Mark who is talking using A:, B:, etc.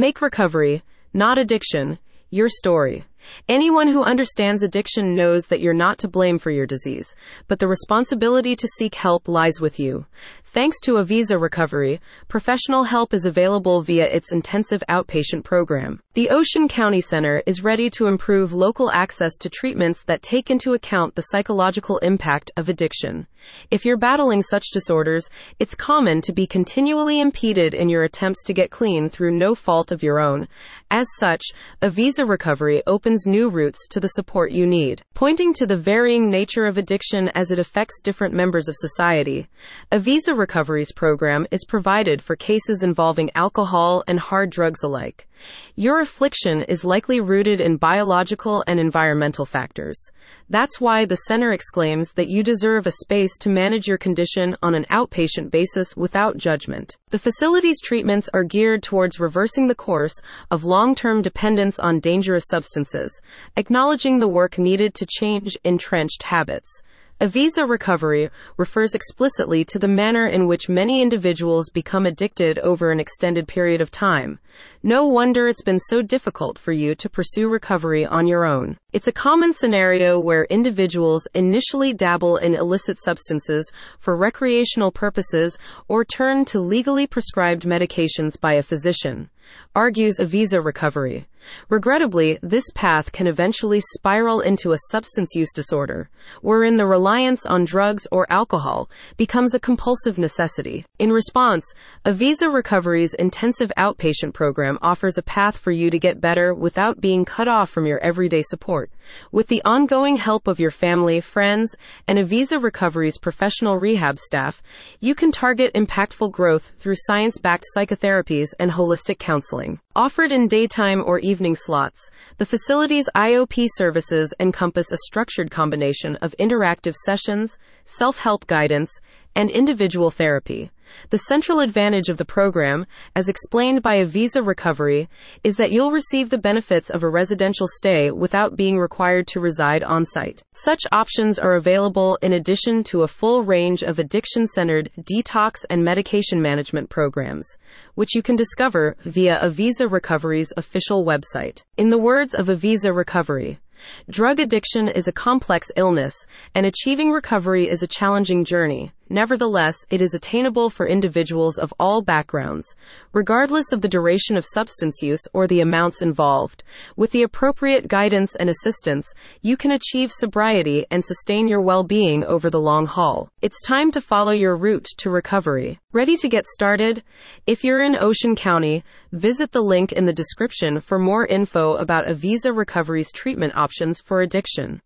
A: Make recovery, not addiction, your story. Anyone who understands addiction knows that you're not to blame for your disease, but the responsibility to seek help lies with you. Thanks to Avisa Recovery, professional help is available via its intensive outpatient program. The Ocean County Center is ready to improve local access to treatments that take into account the psychological impact of addiction. If you're battling such disorders, it's common to be continually impeded in your attempts to get clean through no fault of your own. As such, Avisa Recovery opens new routes to the support you need. Pointing to the varying nature of addiction as it affects different members of society, Avisa Recovery's program is provided for cases involving alcohol and hard drugs alike. Your affliction is likely rooted in biological and environmental factors. That's why the center exclaims that you deserve a space to manage your condition on an outpatient basis without judgment. The facility's treatments are geared towards reversing the course of long term dependence on dangerous substances, acknowledging the work needed to change entrenched habits. Avisa recovery refers explicitly to the manner in which many individuals become addicted over an extended period of time. No wonder it's been so difficult for you to pursue recovery on your own. It's a common scenario where individuals initially dabble in illicit substances for recreational purposes or turn to legally prescribed medications by a physician argues Avisa recovery. Regrettably, this path can eventually spiral into a substance use disorder, wherein the reliance on drugs or alcohol becomes a compulsive necessity. In response, Avisa Recovery's intensive outpatient program offers a path for you to get better without being cut off from your everyday support. With the ongoing help of your family, friends, and Avisa Recovery's professional rehab staff, you can target impactful growth through science backed psychotherapies and holistic counseling. Offered in daytime or evening slots, the facility's IOP services encompass a structured combination of interactive sessions, self help guidance, and individual therapy. The central advantage of the program, as explained by Avisa Recovery, is that you'll receive the benefits of a residential stay without being required to reside on site. Such options are available in addition to a full range of addiction centered detox and medication management programs, which you can discover via Avisa Recovery's official website. In the words of Avisa Recovery, Drug addiction is a complex illness, and achieving recovery is a challenging journey. Nevertheless, it is attainable for individuals of all backgrounds, regardless of the duration of substance use or the amounts involved. With the appropriate guidance and assistance, you can achieve sobriety and sustain your well being over the long haul. It's time to follow your route to recovery. Ready to get started? If you're in Ocean County, visit the link in the description for more info about Avisa Recovery's treatment options for addiction.